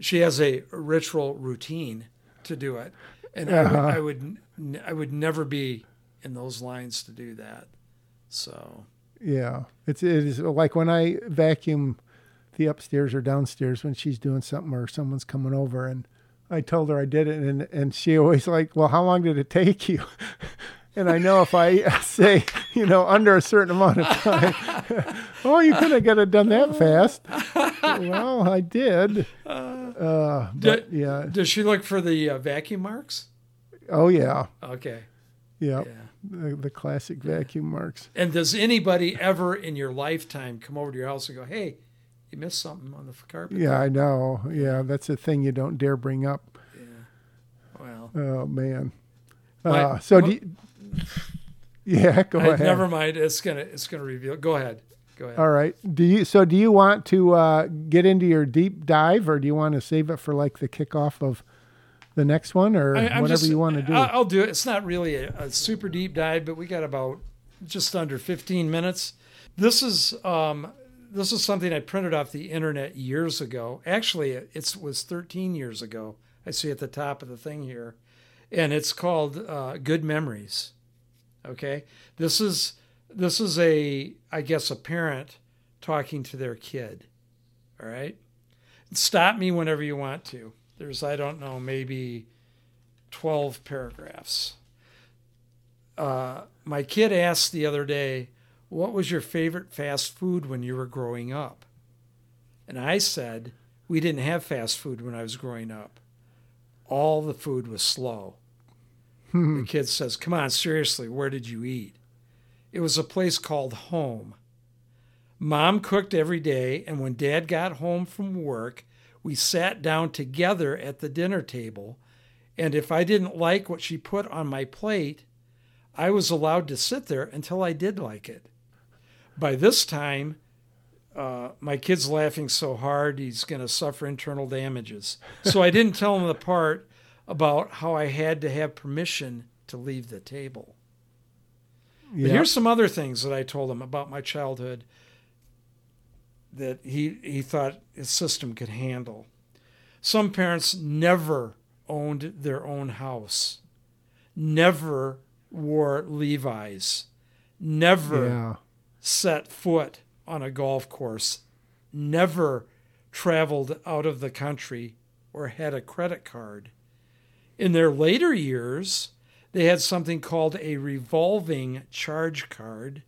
She has a ritual routine to do it, and I, would, Uh-huh. I would I would never be in those lines to do that. So Yeah, it's it is like when I vacuum the upstairs or downstairs when she's doing something or someone's coming over, and I told her I did it, and and she always like, well, how long did it take you? And I know if I say, you know, under a certain amount of time, oh, you couldn't get it done that fast. well, I did. Uh, but yeah, does she look for the uh, vacuum marks? oh yeah, Okay. yeah, Yeah. The, the classic vacuum marks. And does anybody ever in your lifetime come over to your house and go, "Hey, You missed something on the carpet. Yeah, I know. Yeah, that's a thing you don't dare bring up. Yeah. Well, Oh man. My- Uh, so do you, yeah, go I- ahead. never mind. It's gonna it's gonna reveal. Go ahead. Go ahead. All right. Do you so do you want to uh, get into your deep dive or do you want to save it for like the kickoff of the next one or I- whatever just- you want to do? I'll do it. It's not really a, a super deep dive, but we got about just under 15 minutes. This is um, this is something I printed off the internet years ago. Actually, it was 13 years ago. I see at the top of the thing here, and it's called uh, "Good Memories." Okay, this is this is a I guess a parent talking to their kid. All right, stop me whenever you want to. There's I don't know maybe 12 paragraphs. Uh, my kid asked the other day, What was your favorite fast food when you were growing up? And I said, We didn't have fast food when I was growing up. All the food was slow. the kid says, Come on, seriously, where did you eat? It was a place called home. Mom cooked every day, and when dad got home from work, we sat down together at the dinner table. And if I didn't like what she put on my plate, I was allowed to sit there until I did like it. By this time, uh, my kid's laughing so hard he's going to suffer internal damages. So I didn't tell him the part about how I had to have permission to leave the table. yeah. But here's some other things that I told him about my childhood that he, he thought his system could handle. Some parents never owned their own house, never wore Levi's, never yeah. set foot on a golf course, never traveled out of the country or had a credit card. In their later years, they had something called a revolving charge card.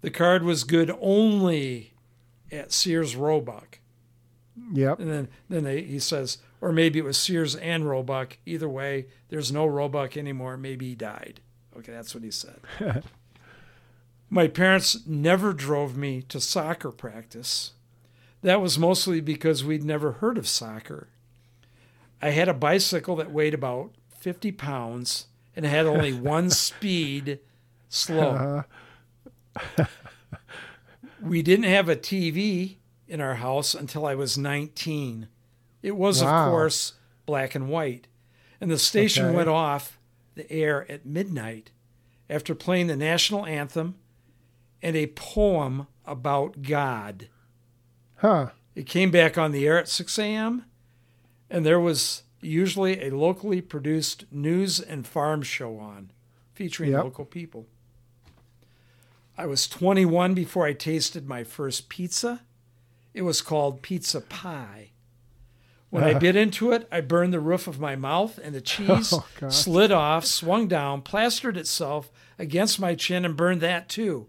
The card was good only at Sears Roebuck. Yep. And then, then they, he says, or maybe it was Sears and Roebuck. Either way, there's no Roebuck anymore. Maybe he died. Okay, that's what he said. My parents never drove me to soccer practice. That was mostly because we'd never heard of soccer. I had a bicycle that weighed about 50 pounds and had only one speed slow. Uh, We didn't have a TV in our house until I was 19. It was, Wow. of course, black and white. And the station Okay. went off the air at midnight after playing the national anthem and a poem about God. huh. It came back on the air at 6 a.m., and there was usually a locally produced news and farm show on featuring Yep. local people. I was 21 before I tasted my first pizza. It was called pizza pie. When I uh-huh. bit into it, I burned the roof of my mouth, and the oh, cheese Oh, slid off, swung down, plastered itself against my chin, and burned that too.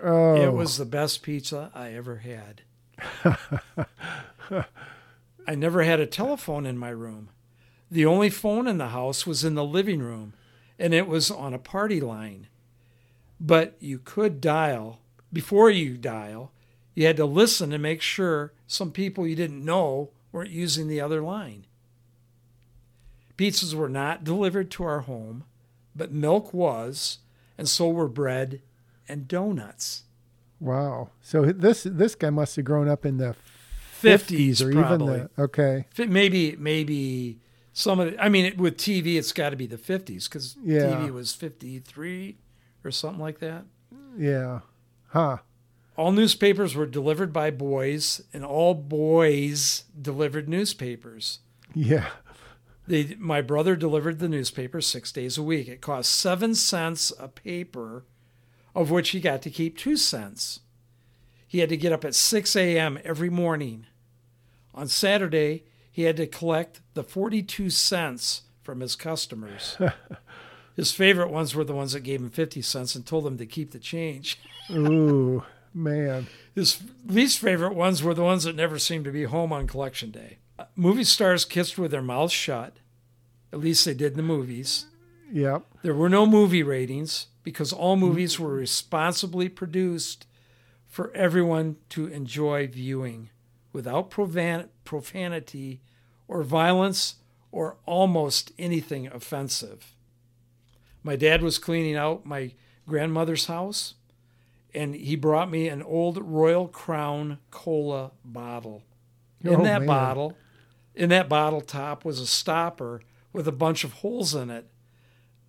Oh. It was oh. the best pizza I ever had. I never had a telephone in my room. The only phone in the house was in the living room, and it was on a party line. But you could dial. Before you dial, you had to listen and make sure some people you didn't know weren't using the other line. Pizzas were not delivered to our home, but milk was, and so were bread and donuts. Wow. So this this guy must have grown up in the 50s, or probably. even the okay. Maybe maybe some of the, I mean with TV it's got to be the 50s cuz Yeah. TV was 53 or something like that. Yeah. Huh. All newspapers were delivered by boys and all boys delivered newspapers. Yeah. They, my brother delivered the newspaper 6 days a week. It cost 7 cents a paper of which he got to keep 2 cents. He had to get up at 6 a.m. every morning. On Saturday, he had to collect the 42 cents from his customers. his favorite ones were the ones that gave him 50 cents and told him to keep the change. Ooh, man. His least favorite ones were the ones that never seemed to be home on collection day. Uh, Movie stars kissed with their mouths shut. At least they did in the movies. Yep. There were no movie ratings because all movies were responsibly produced for everyone to enjoy viewing without profan- profanity or violence or almost anything offensive. My dad was cleaning out my grandmother's house, and he brought me an old Royal Crown Cola bottle. In Oh, that man. bottle, in that bottle top was a stopper with a bunch of holes in it.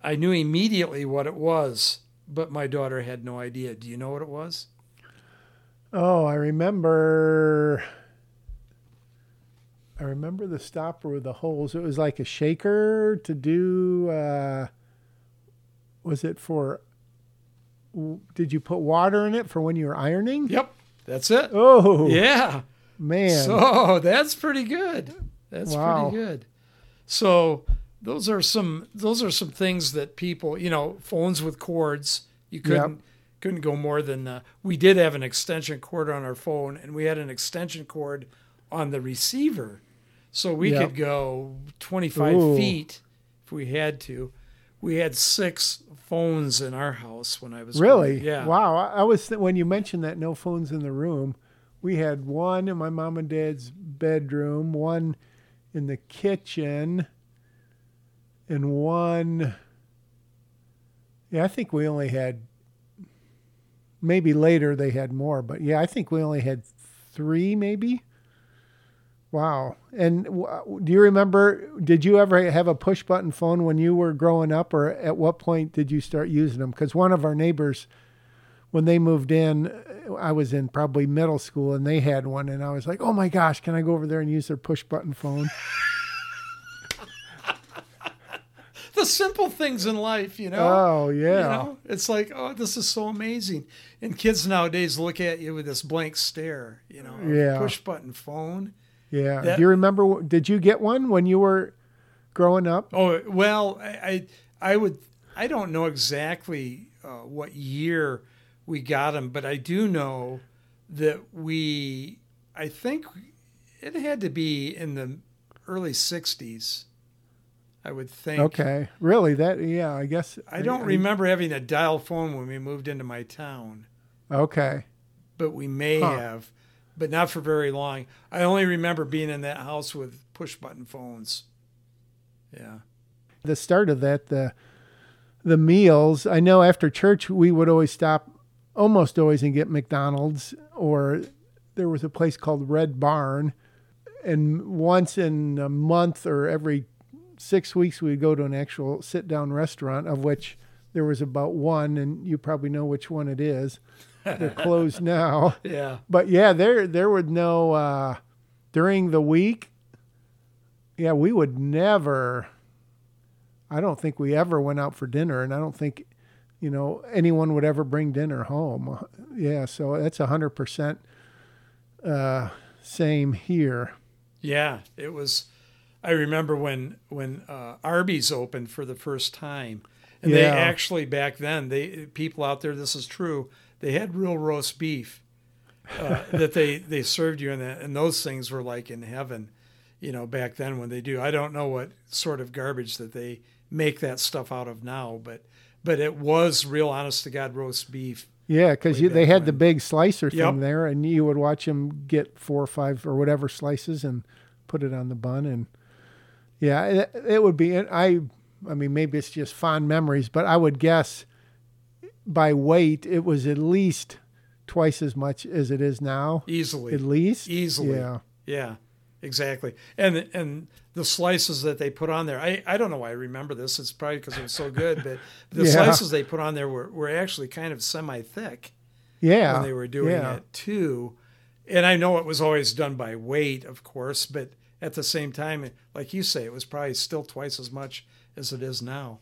I knew immediately what it was, but my daughter had no idea. Do you know what it was? Oh, I remember. I remember the stopper with the holes. It was like a shaker to do. Uh, was it for? Did you put water in it for when you were ironing? Yep, that's it. Oh, Yeah. man. So that's pretty good. That's Wow. pretty good. So those are some those are some things that people, you know, phones with cords. You couldn't couldn't go more than. Uh, we did have an extension cord on our phone, and we had an extension cord on the receiver, so we Yep. could go 25 Ooh. feet if we had to. We had six phones in our house when I was Really? growing- Yeah. Wow. I, was th- when you mentioned that no phones in the room. We had one in my mom and dad's bedroom, one in the kitchen, and one. Yeah, I think we only had. Maybe later they had more, but yeah, I think we only had three, maybe. Wow. And do you remember? Did you ever have a push button phone when you were growing up, or at what point did you start using them? Because one of our neighbors, when they moved in, uh, I was in probably middle school, and they had one, and I was like, "Oh my gosh, can I go over there and use their push button phone?" The simple things in life, you know. Oh You yeah, know, it's like, oh, this is so amazing. And kids nowadays look at you with this blank stare, you know, Yeah. push button phone. Yeah. that- do you remember? Did you get one when you were growing up? Oh, well, I, I, I would, I don't know exactly uh, what year we got them, but I do know that we, I think it had to be in the early 60s, I would think. Okay, really? That yeah, I guess I don't remember having a dial phone when we moved into my town. Okay, but we may Huh. have, but not for very long. I only remember being in that house with push button phones. Yeah. the start of that the the meals i know after church we would always stop almost always and get mcdonald's or there was a place called red barn and once in a month or every six weeks we'd go to an actual sit down restaurant of which there was about one and you probably know which one it is they're closed now Yeah. but yeah, there there would no uh, during the week. Yeah, we would never. I don't think we ever went out for dinner, and I don't think, you know, anyone would ever bring dinner home. Yeah, so that's a hundred percent. Uh, same here. Yeah. It was. I remember when when uh, Arby's opened for the first time, and they actually back then they people out there this is true they had real roast beef uh, that they they served you in that and those things were like in heaven, you know back then when they do I don't know what sort of garbage that they make that stuff out of now but but it was real honest to god roast beef Yeah, because they had the big slicer Yep. thing there, and you would watch them get four or five or whatever slices and put it on the bun, and yeah, it, it would be. I, I mean, maybe it's just fond memories, but I would guess by weight it was at least twice as much as it is now. easily At least, easily Yeah, Yeah, exactly. And and the slices that they put on there, I, I don't know why I remember this. It's probably because it was so good, but the Yeah. slices they put on there were, were actually kind of semi thick yeah. when they were doing yeah. it too. And I know it was always done by weight, of course, but at the same time, like you say, it was probably still twice as much as it is now.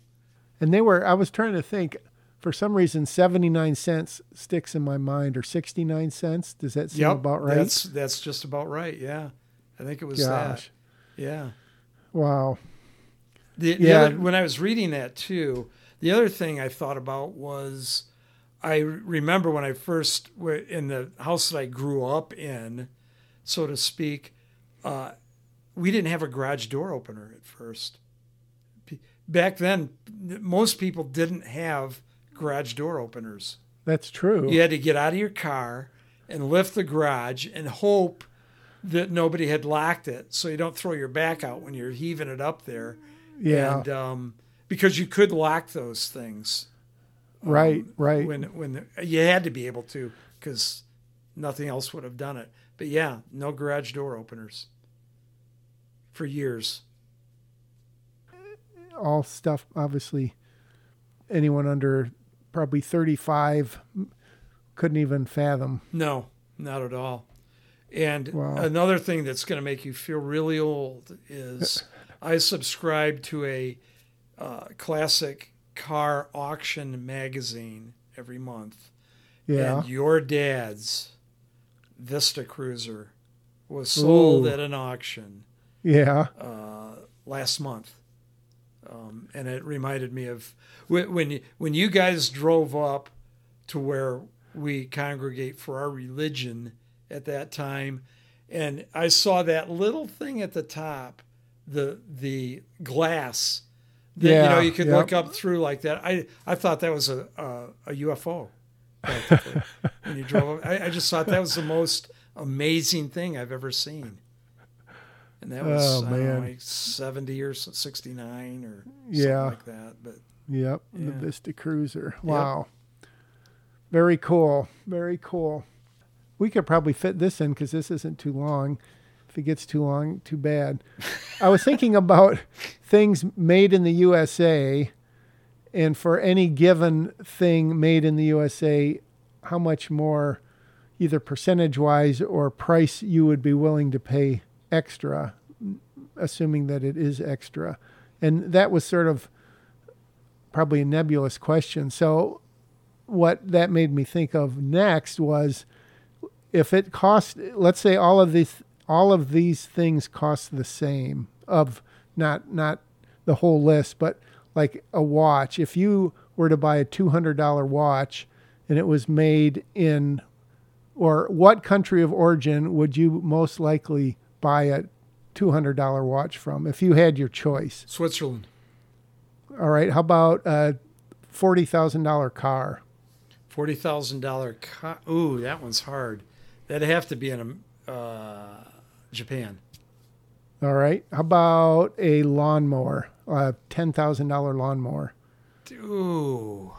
And they were. I was trying to think. For some reason, seventy nine cents sticks in my mind, or sixty nine cents. Does that seem Yep, about right? That's that's just about right. Yeah, I think it was Gosh, that. Yeah. wow. The, the Yeah. other, when I was reading that too, the other thing I thought about was I remember when I first were in the house that I grew up in, so to speak, uh, we didn't have a garage door opener at first. Back then, most people didn't have garage door openers. That's true. You had to get out of your car and lift the garage and hope that nobody had locked it, so you don't throw your back out when you're heaving it up there. Yeah. And um, because you could lock those things. right. Right. When when you had to be able to, because nothing else would have done it. But yeah, no garage door openers for years. All stuff obviously anyone under probably 35 couldn't even fathom No, not at all. And Wow. another thing that's going to make you feel really old is I subscribe to a uh, classic car auction magazine every month. yeah And your dad's Vista Cruiser was sold Ooh. at an auction yeah uh, last month. Um, and it reminded me of when when you, guys drove up to where we congregate for our religion at that time, and I saw that little thing at the top, the the glass that you know you could yep. look up through like that. I I thought that was a a, a UFO. when you drove, up. I, I just thought that was the most amazing thing I've ever seen. And that was Oh, don't know, like seventy or sixty nine or Yeah. something like that. But yep the vista cruiser. Wow. Very cool very cool. We could probably fit this in because this isn't too long. If it gets too long too bad. I was thinking about things made in the usa and for any given thing made in the usa how much more either percentage wise or price you would be willing to pay extra assuming that it is extra. And that was sort of probably a nebulous question. So what that made me think of next was if it cost let's say all of these all of these things cost the same of not not the whole list but like a watch. If you were to buy a $200 watch and it was made in or what country of origin would you most likely buy a $200 watch from if you had your choice Switzerland, all right how about a $40,000 car forty thousand dollar. car. Ooh, that one's hard. That'd have to be in um, uh, Japan. All right. How about a lawnmower, a ten thousand dollar lawnmower? Ooh,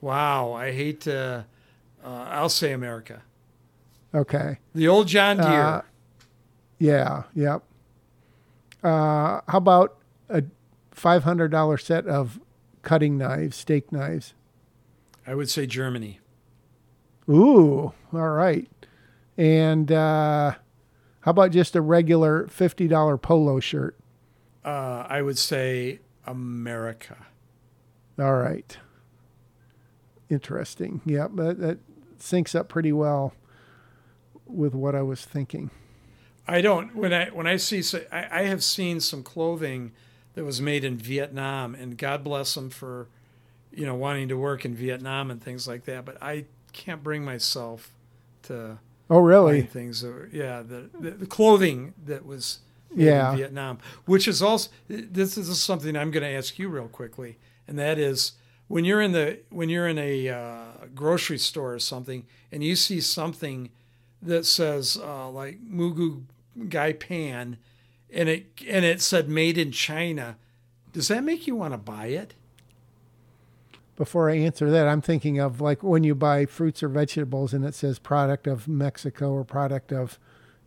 wow. I hate to. Uh, I'll say America. Okay. The old John Deere. Uh, yeah. Yep. Uh, how about a five hundred dollar set of cutting knives, steak knives? I would say Germany. Ooh. All right. And uh, how about just a regular fifty dollar polo shirt? Uh, I would say America. All right. Interesting. Yep. That, that syncs up pretty well with what I was thinking. I don't when I when I see so I, I have seen some clothing that was made in Vietnam and God bless them for you know wanting to work in Vietnam and things like that but I can't bring myself to Oh, really? things that were, yeah the, the the clothing that was Yeah. in Vietnam which is also this is something I'm going to ask you real quickly and that is when you're in the when you're in a uh, grocery store or something and you see something that says uh, like Moo Goo Gai Pan, and it and it said made in China. Does that make you want to buy it? Before I answer that, I'm thinking of like when you buy fruits or vegetables and it says product of Mexico or product of,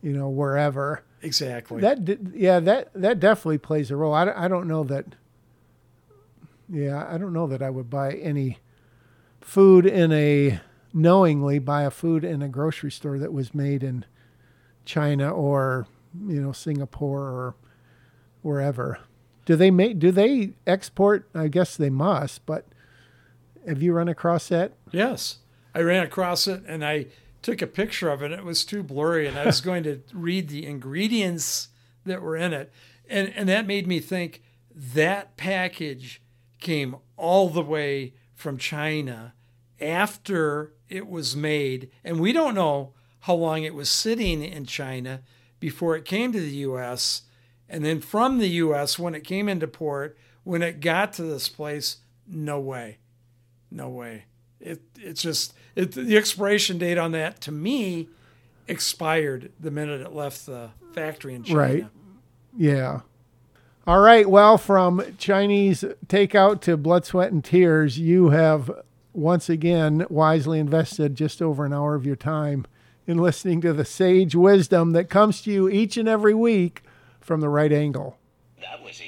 you know, wherever. Exactly. That yeah, that that definitely plays a role. I, don't- I don't know that. Yeah, I don't know that I would buy any food in a knowingly buy a food in a grocery store that was made in China or you know Singapore or wherever. Do they make? Do they export? I guess they must. But have you run across that? yes, I ran across it and I took a picture of it. It was too blurry, and I was going to read the ingredients that were in it, and and that made me think that package came all the way from China after it was made, and we don't know how long it was sitting in China before it came to the U.S. And then from the U.S., when it came into port, when it got to this place, no way, no way. It it's just it, the expiration date on that to me expired the minute it left the factory in China. Right. Yeah. All right. Well, from Chinese takeout to blood, sweat, and tears, you have once again wisely invested just over an hour of your time in listening to the sage wisdom that comes to you each and every week from the right angle. That was.